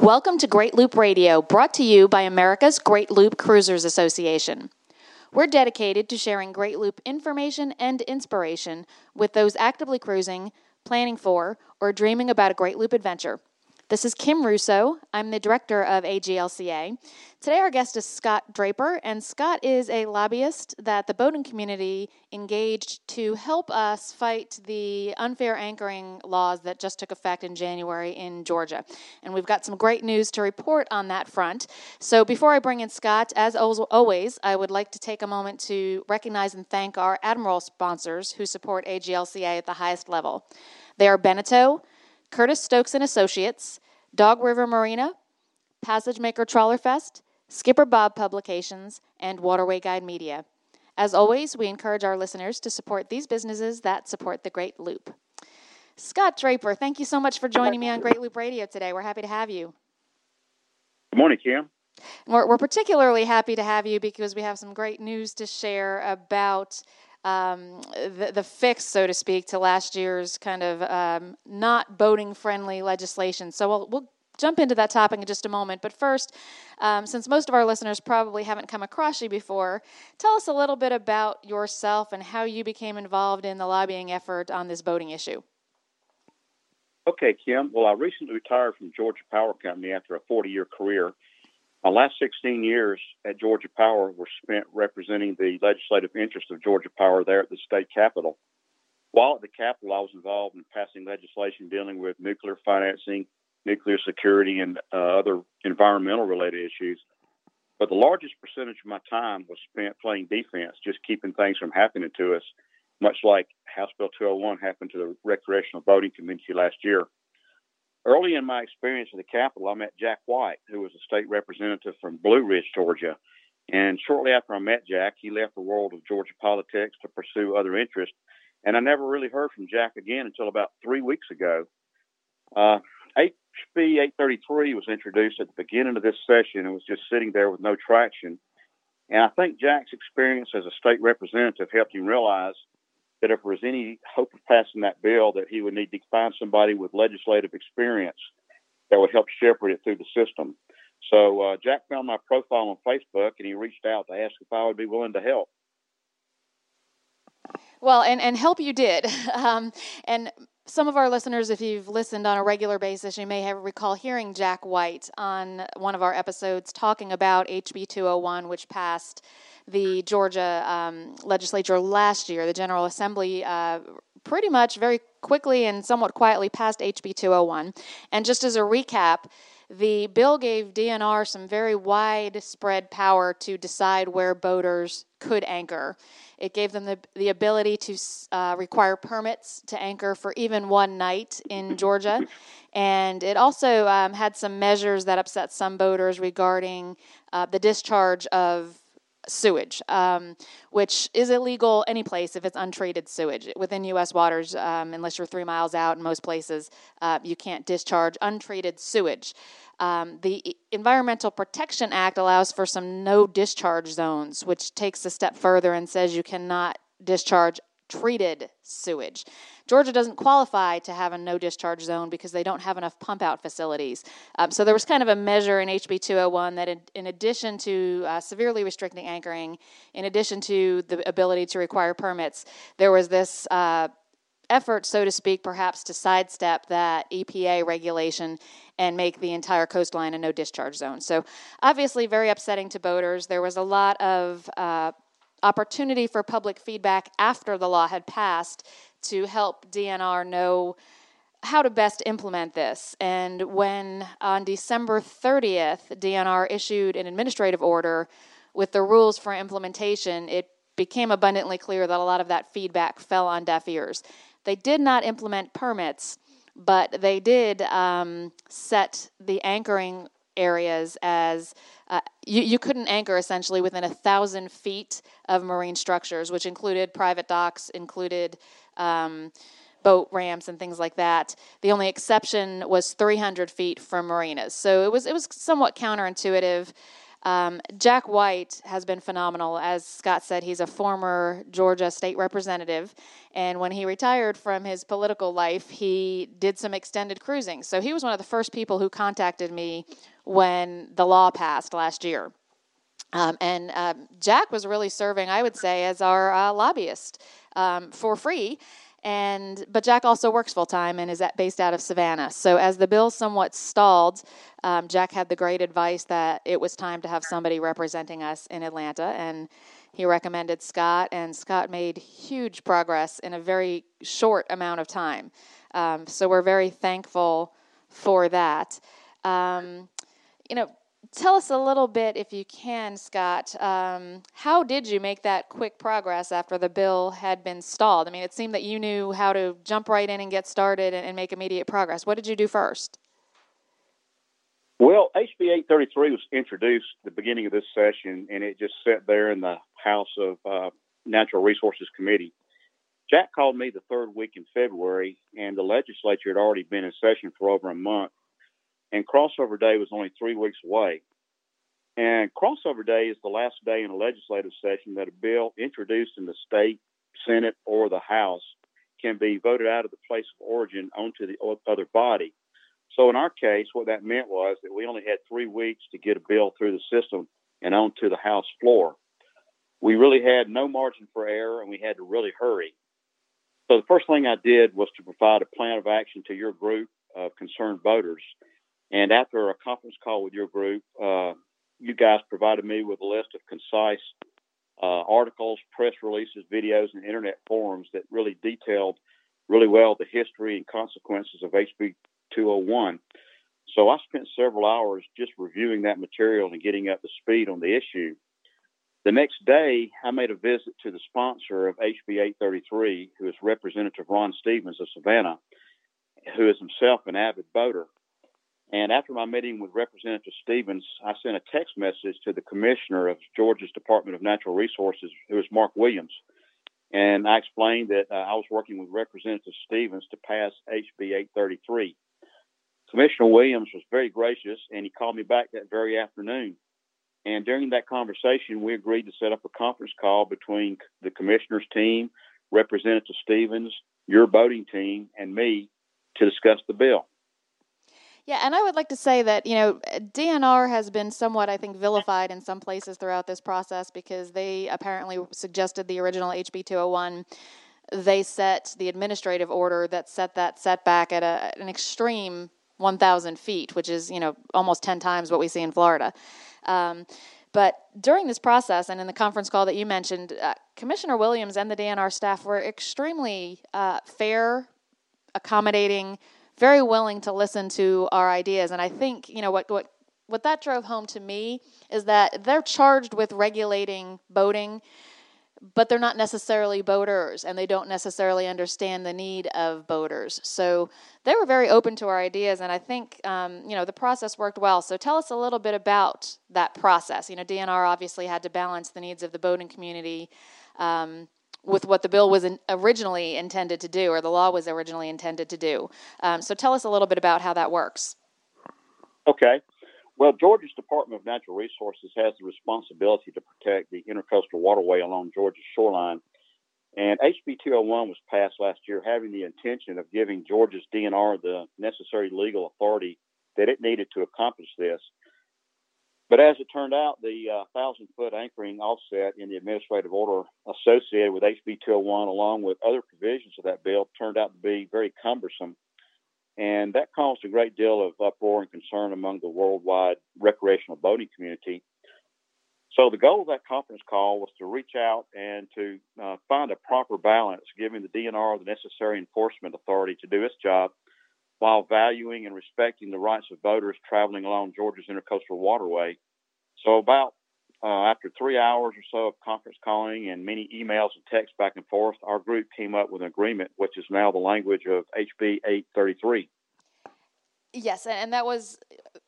Welcome to Great Loop Radio, brought to you by America's Great Loop Cruisers Association. We're dedicated to sharing Great Loop information and inspiration with those actively cruising, planning for, or dreaming about a Great Loop adventure. This is Kim Russo. I'm the director of AGLCA. Today, our guest is Scott Draper, and Scott is a lobbyist that the boating community engaged to help us fight the unfair anchoring laws that just took effect in January in Georgia. And we've got some great news to report on that front. So, before I bring in Scott, as always, I would like to take a moment to recognize and thank our Admiral sponsors who support AGLCA at the highest level. They are Beneteau, Curtis Stokes and Associates, Dog River Marina, Passage Maker Trawler Fest, Skipper Bob Publications, and Waterway Guide Media. As always, we encourage our listeners to support these businesses that support the Great Loop. Scott Draper, thank you so much for joining me on Great Loop Radio today. We're happy to have you. Good morning, Kim. We're, we're particularly happy to have you because we have some great news to share about um, the, the, fix, so to speak, to last year's kind of um, not boating friendly legislation. So we'll, we'll jump into that topic in just a moment. But first, um, since most of our listeners probably haven't come across you before, tell us a little bit about yourself and how you became involved in the lobbying effort on this boating issue. Okay, Kim. Well, I recently retired from Georgia Power Company after a 40 year career my last 16 years at Georgia Power were spent representing the legislative interests of Georgia Power there at the state capitol. While at the Capitol, I was involved in passing legislation dealing with nuclear financing, nuclear security, and uh, other environmental related issues. But the largest percentage of my time was spent playing defense, just keeping things from happening to us, much like House Bill 201 happened to the recreational boating community last year. Early in my experience in the Capitol, I met Jack White, who was a state representative from Blue Ridge, Georgia. And shortly after I met Jack, he left the world of Georgia politics to pursue other interests. And I never really heard from Jack again until about three weeks ago. Uh, HB 833 was introduced at the beginning of this session and was just sitting there with no traction. And I think Jack's experience as a state representative helped him realize that if there was any hope of passing that bill, that he would need to find somebody with legislative experience that would help shepherd it through the system. So uh, Jack found my profile on Facebook and he reached out to ask if I would be willing to help. Well, and, and help you did. Um, and some of our listeners, if you've listened on a regular basis, you may have recall hearing Jack White on one of our episodes talking about HB 201, which passed the Georgia um, legislature last year. The General Assembly uh, pretty much very quickly and somewhat quietly passed HB 201. And just as a recap, the bill gave DNR some very widespread power to decide where boaters could anchor. It gave them the, the ability to uh, require permits to anchor for even one night in Georgia. And it also um, had some measures that upset some boaters regarding uh, the discharge of sewage, um, which is illegal any place if it's untreated sewage. Within U.S. waters, um, unless you're three miles out, in most places, uh, you can't discharge untreated sewage. Um, the Environmental Protection Act allows for some no discharge zones, which takes a step further and says you cannot discharge treated sewage. Georgia doesn't qualify to have a no discharge zone because they don't have enough pump out facilities. Um, so there was kind of a measure in HB 201 that, in, in addition to uh, severely restricting anchoring, in addition to the ability to require permits, there was this. Uh, effort, so to speak, perhaps to sidestep that EPA regulation and make the entire coastline a no discharge zone. So, obviously, very upsetting to boaters. There was a lot of uh, opportunity for public feedback after the law had passed to help DNR know how to best implement this. And when on December 30th, DNR issued an administrative order with the rules for implementation, it became abundantly clear that a lot of that feedback fell on deaf ears. They did not implement permits, but they did um, set the anchoring areas as uh, you, you couldn't anchor essentially within a thousand feet of marine structures, which included private docks, included um, boat ramps and things like that. The only exception was 300 feet from marinas. So it was it was somewhat counterintuitive. Um, Jack White has been phenomenal. As Scott said, he's a former Georgia state representative. And when he retired from his political life, he did some extended cruising. So he was one of the first people who contacted me when the law passed last year. Um, and uh, Jack was really serving, I would say, as our uh, lobbyist um, for free. And but Jack also works full time and is at, based out of Savannah. So as the bill somewhat stalled, um, Jack had the great advice that it was time to have somebody representing us in Atlanta, and he recommended Scott. And Scott made huge progress in a very short amount of time. Um, so we're very thankful for that. Um, you know, tell us a little bit, if you can, Scott. Um, how did you make that quick progress after the bill had been stalled? I mean, it seemed that you knew how to jump right in and get started and, and make immediate progress. What did you do first? Well, HB 833 was introduced the beginning of this session, and it just sat there in the House of uh, Natural Resources Committee. Jack called me the third week in February, and the legislature had already been in session for over a month and crossover day was only three weeks away. And crossover day is the last day in a legislative session that a bill introduced in the state, Senate, or the House can be voted out of the place of origin onto the other body. So in our case, what that meant was that we only had three weeks to get a bill through the system and onto the House floor. We really had no margin for error and we had to really hurry. So the first thing I did was to provide a plan of action to your group of concerned voters and after a conference call with your group, uh, you guys provided me with a list of concise uh, articles, press releases, videos, and internet forums that really detailed really well the history and consequences of HB 201. So I spent several hours just reviewing that material and getting up to speed on the issue. The next day, I made a visit to the sponsor of HB 833, who is Representative Ron Stephens of Savannah, who is himself an avid boater. And after my meeting with Representative Stephens, I sent a text message to the commissioner of Georgia's Department of Natural Resources, who is Mark Williams. And I explained that uh, I was working with Representative Stephens to pass HB 833. Commissioner Williams was very gracious and he called me back that very afternoon. And during that conversation, we agreed to set up a conference call between the commissioner's team, Representative Stephens, your voting team, and me to discuss the bill. Yeah, and I would like to say that, you know, DNR has been somewhat, I think, vilified in some places throughout this process because they apparently suggested the original HB 201. They set the administrative order that set that setback at a, an extreme 1,000 feet, which is, you know, almost 10 times what we see in Florida. Um, but during this process and in the conference call that you mentioned, uh, Commissioner Williams and the DNR staff were extremely uh, fair, accommodating, very willing to listen to our ideas. And I think, you know, what, what, what that drove home to me is that they're charged with regulating boating, but they're not necessarily boaters and they don't necessarily understand the need of boaters. So they were very open to our ideas, and I think, um, you know, the process worked well. So tell us a little bit about that process. You know, DNR obviously had to balance the needs of the boating community. Um, with what the bill was in, originally intended to do, or the law was originally intended to do. Um, so tell us a little bit about how that works. Okay. Well, Georgia's Department of Natural Resources has the responsibility to protect the intercoastal waterway along Georgia's shoreline. And HB 201 was passed last year having the intention of giving Georgia's DNR the necessary legal authority that it needed to accomplish this. But as it turned out, the uh, thousand foot anchoring offset in the administrative order associated with HB 201, along with other provisions of that bill, turned out to be very cumbersome. And that caused a great deal of uproar and concern among the worldwide recreational boating community. So the goal of that conference call was to reach out and to uh, find a proper balance, giving the DNR the necessary enforcement authority to do its job while valuing and respecting the rights of boaters traveling along Georgia's intercoastal waterway. So, about uh, after three hours or so of conference calling and many emails and texts back and forth, our group came up with an agreement, which is now the language of HB 833. Yes, and that was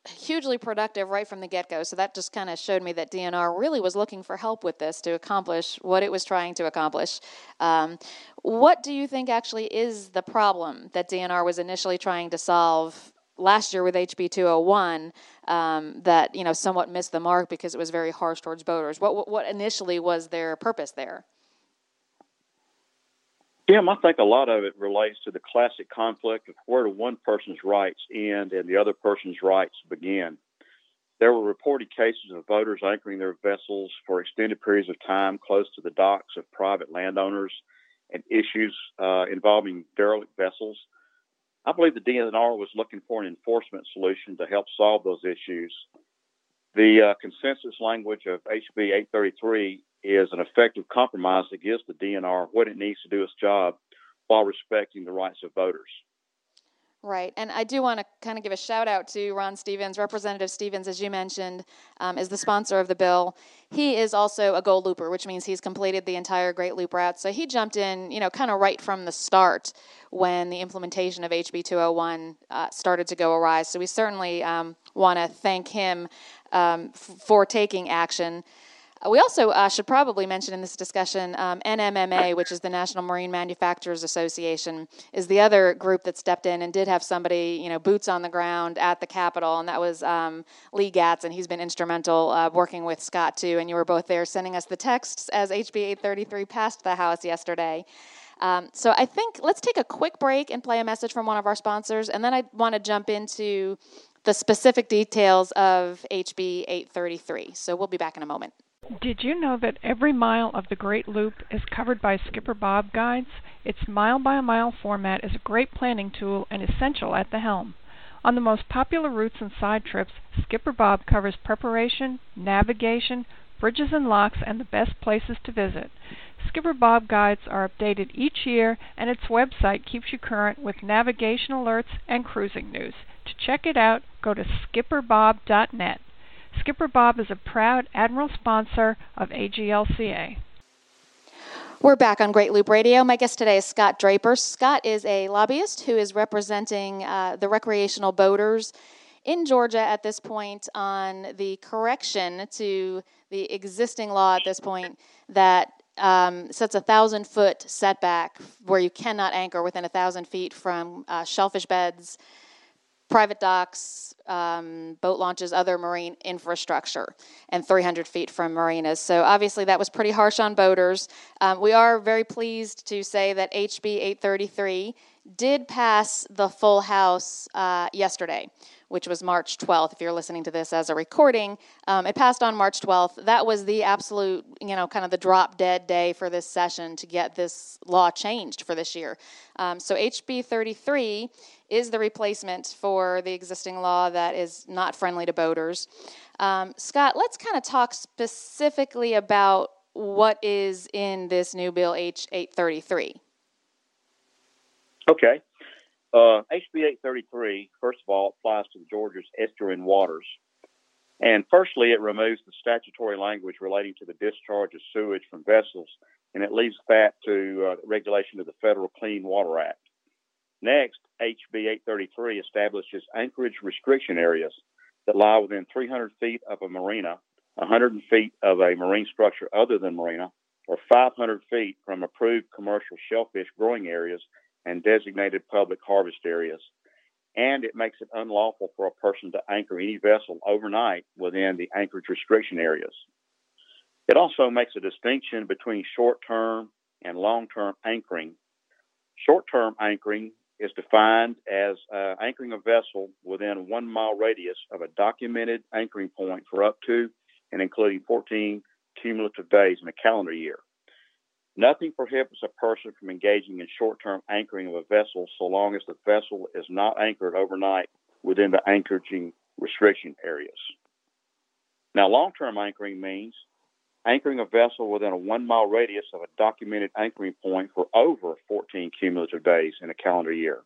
hugely productive right from the get go. So that just kind of showed me that DNR really was looking for help with this to accomplish what it was trying to accomplish. Um, what do you think actually is the problem that DNR was initially trying to solve last year with HB 201 um, that you know somewhat missed the mark because it was very harsh towards boaters. What what initially was their purpose there? Jim, I think a lot of it relates to the classic conflict of where do one person's rights end and the other person's rights begin. There were reported cases of voters anchoring their vessels for extended periods of time close to the docks of private landowners and issues uh, involving derelict vessels. I believe the DNR was looking for an enforcement solution to help solve those issues. The uh, consensus language of HB 833 is an effective compromise that gives the DNR what it needs to do its job while respecting the rights of voters. Right, and I do want to kind of give a shout out to Ron Stephens. Representative Stephens, as you mentioned, um, is the sponsor of the bill. He is also a gold looper, which means he's completed the entire Great Loop route. So he jumped in, you know, kind of right from the start when the implementation of HB 201 uh, started to go awry. So we certainly um, want to thank him um, f- for taking action. We also uh, should probably mention in this discussion um, NMMA, which is the National Marine Manufacturers Association, is the other group that stepped in and did have somebody, you know, boots on the ground at the Capitol, and that was um, Lee Gatz, and he's been instrumental uh, working with Scott too. And you were both there sending us the texts as HB 833 passed the House yesterday. Um, so I think let's take a quick break and play a message from one of our sponsors, and then I want to jump into the specific details of HB 833. So we'll be back in a moment. Did you know that every mile of the Great Loop is covered by Skipper Bob guides? Its mile by mile format is a great planning tool and essential at the helm. On the most popular routes and side trips, Skipper Bob covers preparation, navigation, bridges and locks, and the best places to visit. Skipper Bob guides are updated each year, and its website keeps you current with navigation alerts and cruising news. To check it out, go to skipperbob.net. Skipper Bob is a proud Admiral sponsor of AGLCA. We're back on Great Loop Radio. My guest today is Scott Draper. Scott is a lobbyist who is representing uh, the recreational boaters in Georgia at this point on the correction to the existing law at this point that um, sets a thousand foot setback where you cannot anchor within a thousand feet from uh, shellfish beds, private docks, um, boat launches, other marine infrastructure, and 300 feet from marinas. So obviously that was pretty harsh on boaters. Um, we are very pleased to say that HB 833 did pass the full House uh, yesterday which was March 12th. If you're listening to this as a recording, um, it passed on March 12th. That was the absolute, you know, kind of the drop dead day for this session to get this law changed for this year. Um, so HB 33 is the replacement for the existing law that is not friendly to boaters. Um, Scott, let's kind of talk specifically about what is in this new bill H 833. Okay. Uh, HB 833, first of all, applies to Georgia's estuarine waters. And firstly, it removes the statutory language relating to the discharge of sewage from vessels, and it leaves that to uh, regulation of the Federal Clean Water Act. Next, HB 833 establishes anchorage restriction areas that lie within 300 feet of a marina, 100 feet of a marine structure other than marina, or 500 feet from approved commercial shellfish growing areas and designated public harvest areas. And it makes it unlawful for a person to anchor any vessel overnight within the anchorage restriction areas. It also makes a distinction between short term and long term anchoring. Short term anchoring is defined as uh, anchoring a vessel within one mile radius of a documented anchoring point for up to and including 14 cumulative days in a calendar year. Nothing prohibits a person from engaging in short term anchoring of a vessel so long as the vessel is not anchored overnight within the anchoring restriction areas. Now, long term anchoring means anchoring a vessel within a one mile radius of a documented anchoring point for over 14 cumulative days in a calendar year.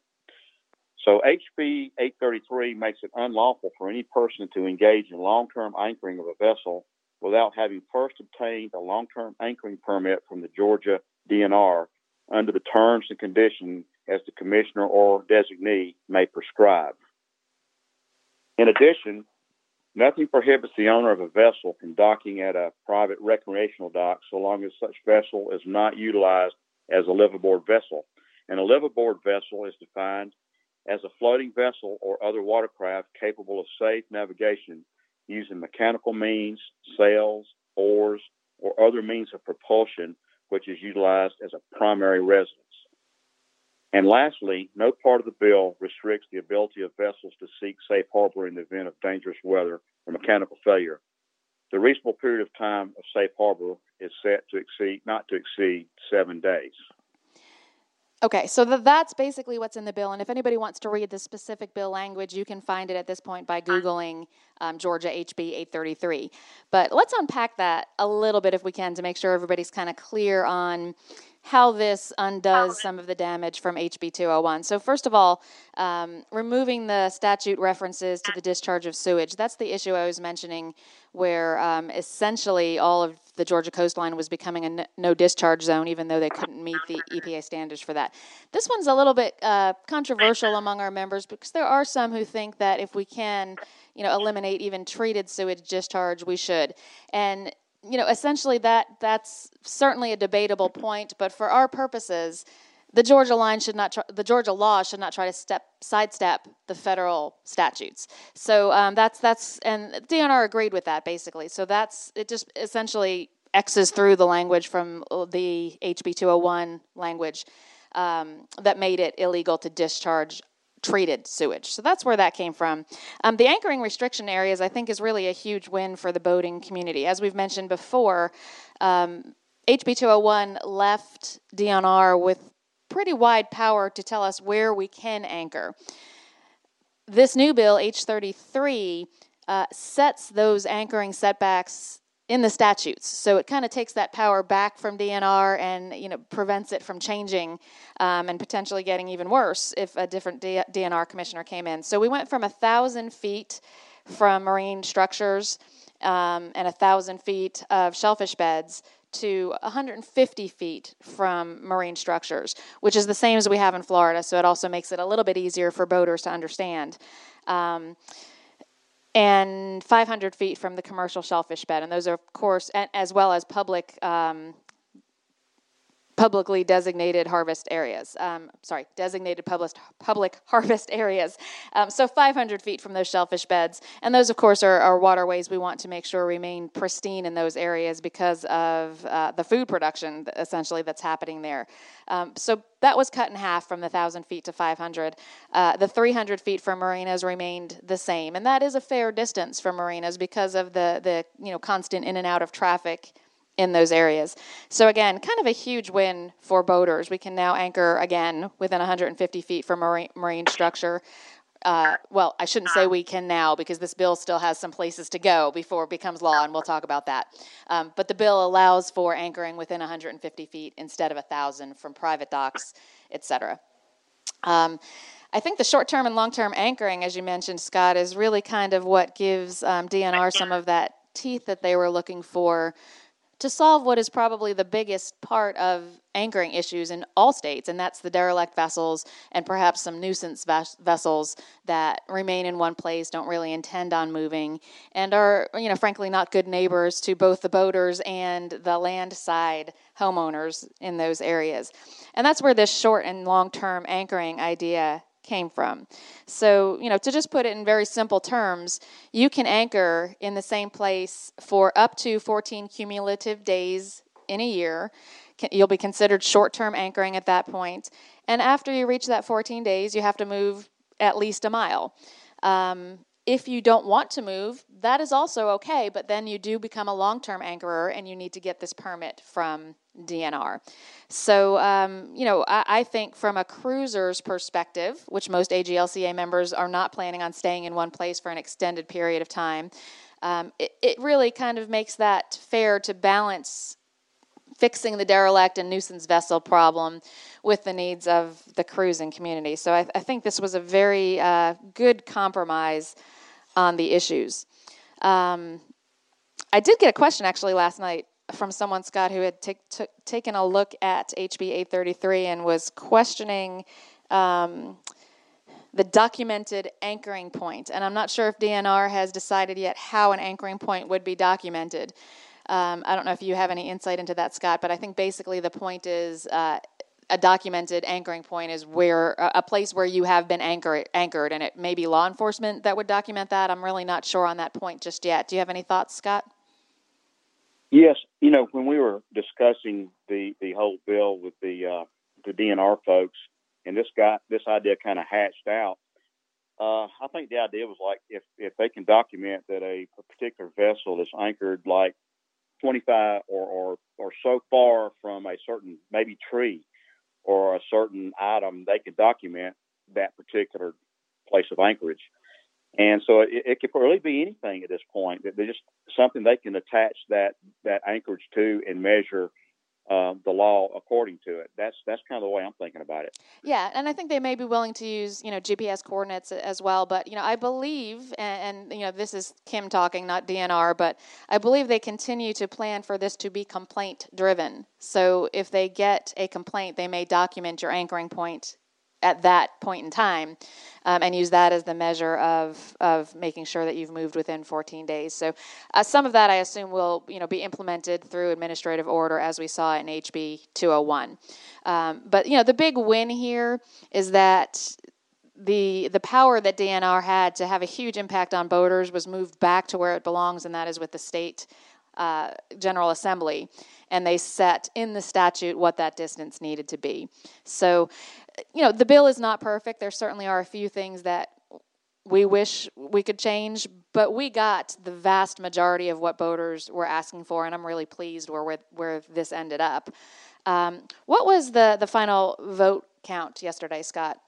So, HB 833 makes it unlawful for any person to engage in long term anchoring of a vessel without having first obtained a long term anchoring permit from the Georgia DNR under the terms and conditions as the commissioner or designee may prescribe. In addition, nothing prohibits the owner of a vessel from docking at a private recreational dock so long as such vessel is not utilized as a liveaboard vessel. And a liveaboard vessel is defined as a floating vessel or other watercraft capable of safe navigation using mechanical means, sails, oars, or other means of propulsion, which is utilized as a primary residence. And lastly, no part of the bill restricts the ability of vessels to seek safe harbor in the event of dangerous weather or mechanical failure. The reasonable period of time of safe harbor is set to exceed not to exceed seven days. Okay, so th- that's basically what's in the bill. And if anybody wants to read the specific bill language, you can find it at this point by uh, Googling um, Georgia HB 833. But let's unpack that a little bit if we can to make sure everybody's kind of clear on how this undoes some of the damage from HB 201. So, first of all, um, removing the statute references to the discharge of sewage. That's the issue I was mentioning, where um, essentially all of the Georgia coastline was becoming a no discharge zone, even though they couldn't meet the EPA standards for that. This one's a little bit uh, controversial among our members because there are some who think that if we can, you know, eliminate even treated sewage discharge, we should. And you know, essentially that that's certainly a debatable point, but for our purposes, the Georgia line should not try, the Georgia law should not try to step sidestep the federal statutes. So um, that's that's and DNR agreed with that basically. So that's it. Just essentially X's through the language from the HB 201 language um, that made it illegal to discharge treated sewage. So that's where that came from. Um, the anchoring restriction areas, I think, is really a huge win for the boating community. As we've mentioned before, um, HB 201 left DNR with pretty wide power to tell us where we can anchor. This new bill, H33, uh, sets those anchoring setbacks in the statutes. So it kind of takes that power back from DNR and you know prevents it from changing um, and potentially getting even worse if a different D- DNR commissioner came in. So we went from a thousand feet from marine structures um, and a thousand feet of shellfish beds to 150 feet from marine structures, which is the same as we have in Florida. So it also makes it a little bit easier for boaters to understand. Um, and 500 feet from the commercial shellfish bed. And those are, of course, as well as public um, publicly designated harvest areas. Um, sorry, designated public, public harvest areas. Um, so 500 feet from those shellfish beds. And those, of course, are, are, waterways we want to make sure remain pristine in those areas because of uh, the food production, essentially, that's happening there. Um, so that was cut in half from the 1,000 feet to 500. Uh, the 300 feet for marinas remained the same. And that is a fair distance for marinas because of the, the you know, constant in and out of traffic in those areas. So again, kind of a huge win for boaters. We can now anchor again within 150 feet from marine, marine structure. Uh, well, I shouldn't say we can now because this bill still has some places to go before it becomes law, and we'll talk about that. Um, but the bill allows for anchoring within 150 feet instead of 1,000 from private docks, et cetera. Um, I think the short term and long term anchoring, as you mentioned, Scott, is really kind of what gives um, DNR some of that teeth that they were looking for to solve what is probably the biggest part of anchoring issues in all states, and that's the derelict vessels and perhaps some nuisance ves- vessels that remain in one place, don't really intend on moving, and are, you know, frankly not good neighbors to both the boaters and the land side homeowners in those areas. And that's where this short and long term anchoring idea came from. So, you know, to just put it in very simple terms, you can anchor in the same place for up to 14 cumulative days in a year. You'll be considered short term anchoring at that point. And after you reach that 14 days, you have to move at least a mile. Um, if you don't want to move, that is also okay, but then you do become a long term anchorer and you need to get this permit from DNR. So, um, you know, I, I, think from a cruiser's perspective, which most AGLCA members are not planning on staying in one place for an extended period of time, um, it, it really kind of makes that fair to balance fixing the derelict and nuisance vessel problem with the needs of the cruising community. So I, I think this was a very uh, good compromise on the issues. Um, I did get a question actually last night from someone, Scott, who had t- t- taken a look at HB 833 and was questioning um, the documented anchoring point. And I'm not sure if DNR has decided yet how an anchoring point would be documented. Um, I don't know if you have any insight into that, Scott, but I think basically the point is uh, a documented anchoring point is where a place where you have been anchor, anchored, and it may be law enforcement that would document that. I'm really not sure on that point just yet. Do you have any thoughts, Scott? Yes, you know when we were discussing the the whole bill with the uh, the DNR folks, and this guy this idea kind of hatched out. Uh, I think the idea was like if if they can document that a, a particular vessel is anchored like 25 or, or or so far from a certain maybe tree or a certain item, they can document that particular place of anchorage. And so it, it could really be anything at this point. They're just something they can attach that that anchorage to and measure uh, the law according to it. That's that's kind of the way I'm thinking about it. Yeah, and I think they may be willing to use you know GPS coordinates as well. But you know, I believe, and, and, you know, this is Kim talking, not DNR, but I believe they continue to plan for this to be complaint driven. So if they get a complaint, they may document your anchoring point at that point in time um, and use that as the measure of, of making sure that you've moved within 14 days. So uh, some of that I assume will you know be implemented through administrative order as we saw in HB 201. Um, but you know the big win here is that the the power that DNR had to have a huge impact on boaters was moved back to where it belongs, and that is with the state uh, General Assembly, and they set in the statute what that distance needed to be. So you know, the bill is not perfect. There certainly are a few things that we wish we could change, but we got the vast majority of what boaters were asking for, and I'm really pleased where where this ended up. Um, what was the the final vote count yesterday, Scott?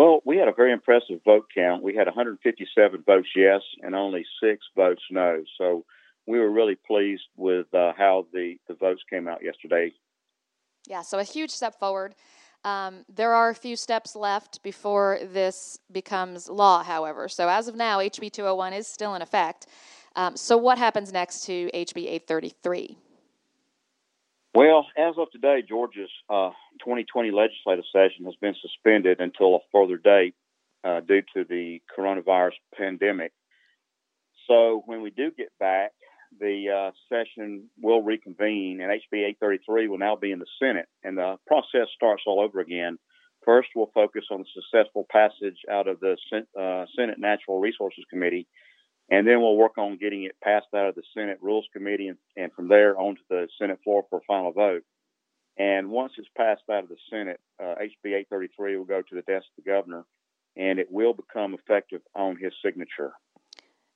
Well, we had a very impressive vote count. We had 157 votes yes and only six votes no. So we were really pleased with uh, how the, the votes came out yesterday. Yeah, so a huge step forward. Um, there are a few steps left before this becomes law, however. So as of now, HB 201 is still in effect. Um, so what happens next to HB 833? Well, as of today, Georgia's uh, 2020 legislative session has been suspended until a further date uh, due to the coronavirus pandemic. So when we do get back, the uh, session will reconvene, and HB 833 will now be in the Senate, and the process starts all over again. First, we'll focus on the successful passage out of the uh, Senate Natural Resources Committee, and then we'll work on getting it passed out of the Senate Rules Committee, and, and from there onto the Senate floor for a final vote. And once it's passed out of the Senate, uh, HB 833 will go to the desk of the governor, and it will become effective on his signature.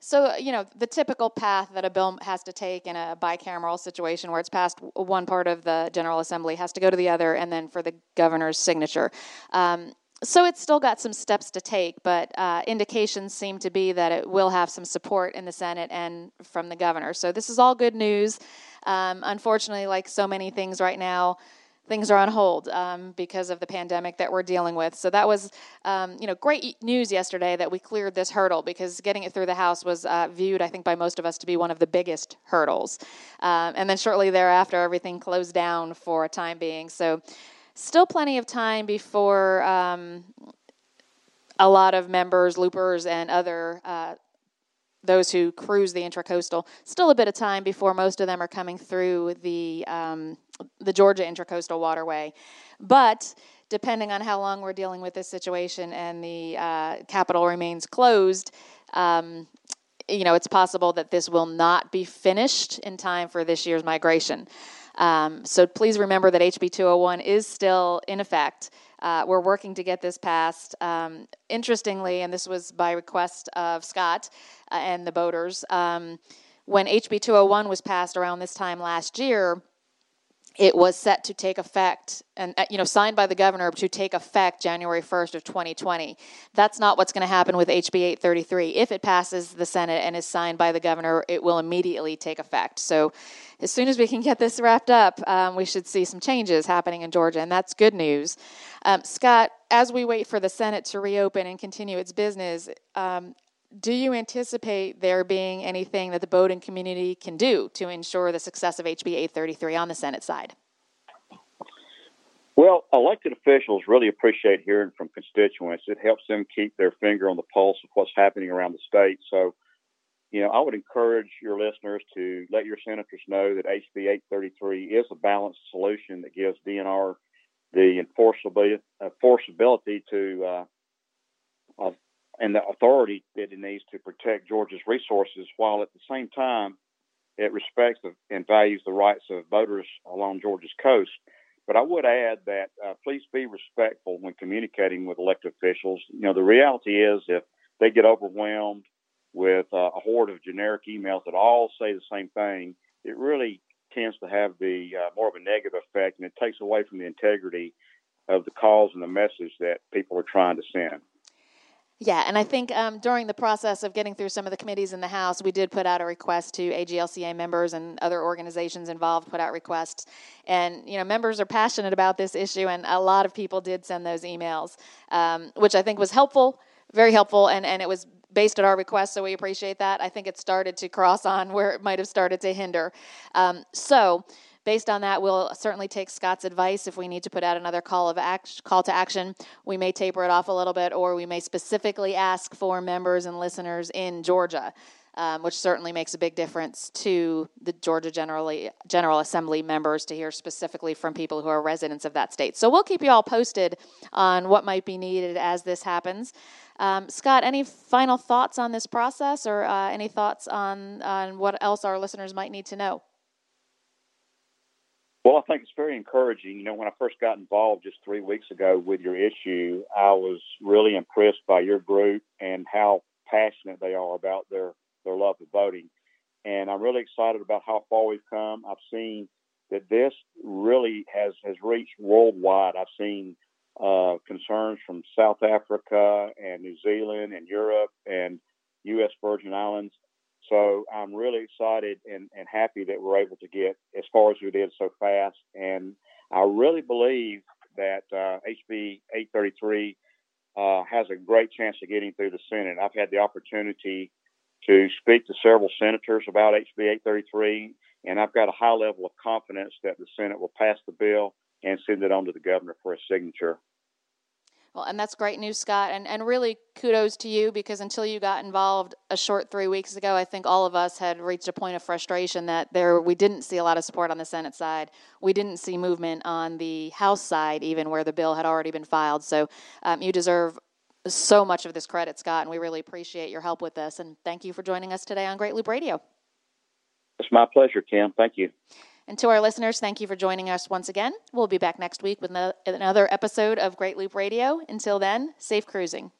So, you know, the typical path that a bill has to take in a bicameral situation where it's passed one part of the General Assembly has to go to the other and then for the governor's signature. Um, so it's still got some steps to take, but uh, indications seem to be that it will have some support in the Senate and from the governor. So this is all good news. Um, unfortunately, like so many things right now, things are on hold um, because of the pandemic that we're dealing with. So that was, um, you know, great news yesterday that we cleared this hurdle because getting it through the House was uh, viewed, I think, by most of us to be one of the biggest hurdles. Um, and then shortly thereafter, everything closed down for a time being. So still plenty of time before um, a lot of members, loopers, and other uh, those who cruise the intracoastal, still a bit of time before most of them are coming through the um, the Georgia intracoastal waterway. But depending on how long we're dealing with this situation and the uh, capital remains closed, um, you know, it's possible that this will not be finished in time for this year's migration. Um, so please remember that HB 201 is still in effect. Uh, we're working to get this passed. Um, interestingly, and this was by request of Scott uh, and the boaters, um, when HB 201 was passed around this time last year, it was set to take effect and uh, you know signed by the governor to take effect January 1st of 2020. That's not what's going to happen with HB 833. If it passes the Senate and is signed by the governor, it will immediately take effect. So as soon as we can get this wrapped up, um, we should see some changes happening in Georgia, and that's good news. Um, Scott, as we wait for the Senate to reopen and continue its business, um, do you anticipate there being anything that the boating community can do to ensure the success of HB 833 on the Senate side? Well, elected officials really appreciate hearing from constituents. It helps them keep their finger on the pulse of what's happening around the state. So, you know, I would encourage your listeners to let your senators know that HB 833 is a balanced solution that gives DNR the enforceability, enforceability to uh, of, and the authority that it needs to protect Georgia's resources, while at the same time it respects and values the rights of voters along Georgia's coast. But I would add that uh, please be respectful when communicating with elected officials. You know, the reality is if they get overwhelmed with uh, a horde of generic emails that all say the same thing, it really tends to have the uh, more of a negative effect, and it takes away from the integrity of the cause and the message that people are trying to send. Yeah, and I think um, during the process of getting through some of the committees in the House, we did put out a request to AGLCA members and other organizations involved put out requests. And, you know, members are passionate about this issue, and a lot of people did send those emails, um, which I think was helpful, very helpful, and, and it was based at our request, so we appreciate that. I think it started to cross on where it might have started to hinder. Um, so, based on that, we'll certainly take Scott's advice. If we need to put out another call of act, call to action, we may taper it off a little bit, or we may specifically ask for members and listeners in Georgia. Um, which certainly makes a big difference to the Georgia Generally, General Assembly members to hear specifically from people who are residents of that state. So we'll keep you all posted on what might be needed as this happens. Um, Scott, any final thoughts on this process or uh, any thoughts on, on what else our listeners might need to know? Well, I think it's very encouraging. You know, when I first got involved just three weeks ago with your issue, I was really impressed by your group and how passionate they are about their, their love of voting. And I'm really excited about how far we've come. I've seen that this really has, has reached worldwide. I've seen uh, concerns from South Africa and New Zealand and Europe and U.S. Virgin Islands. So I'm really excited and, and happy that we're able to get as far as we did so fast. And I really believe that uh, HB 833 uh, has a great chance of getting through the Senate. I've had the opportunity to speak to several senators about HB 833, and I've got a high level of confidence that the Senate will pass the bill and send it on to the governor for a signature. Well, and that's great news, Scott. And, and really kudos to you because until you got involved a short three weeks ago, I think all of us had reached a point of frustration that there we didn't see a lot of support on the Senate side. We didn't see movement on the House side, even where the bill had already been filed. So um, you deserve so much of this credit, Scott, and we really appreciate your help with this. And thank you for joining us today on Great Loop Radio. It's my pleasure, Kim. Thank you. And to our listeners, thank you for joining us once again. We'll be back next week with another episode of Great Loop Radio. Until then, safe cruising.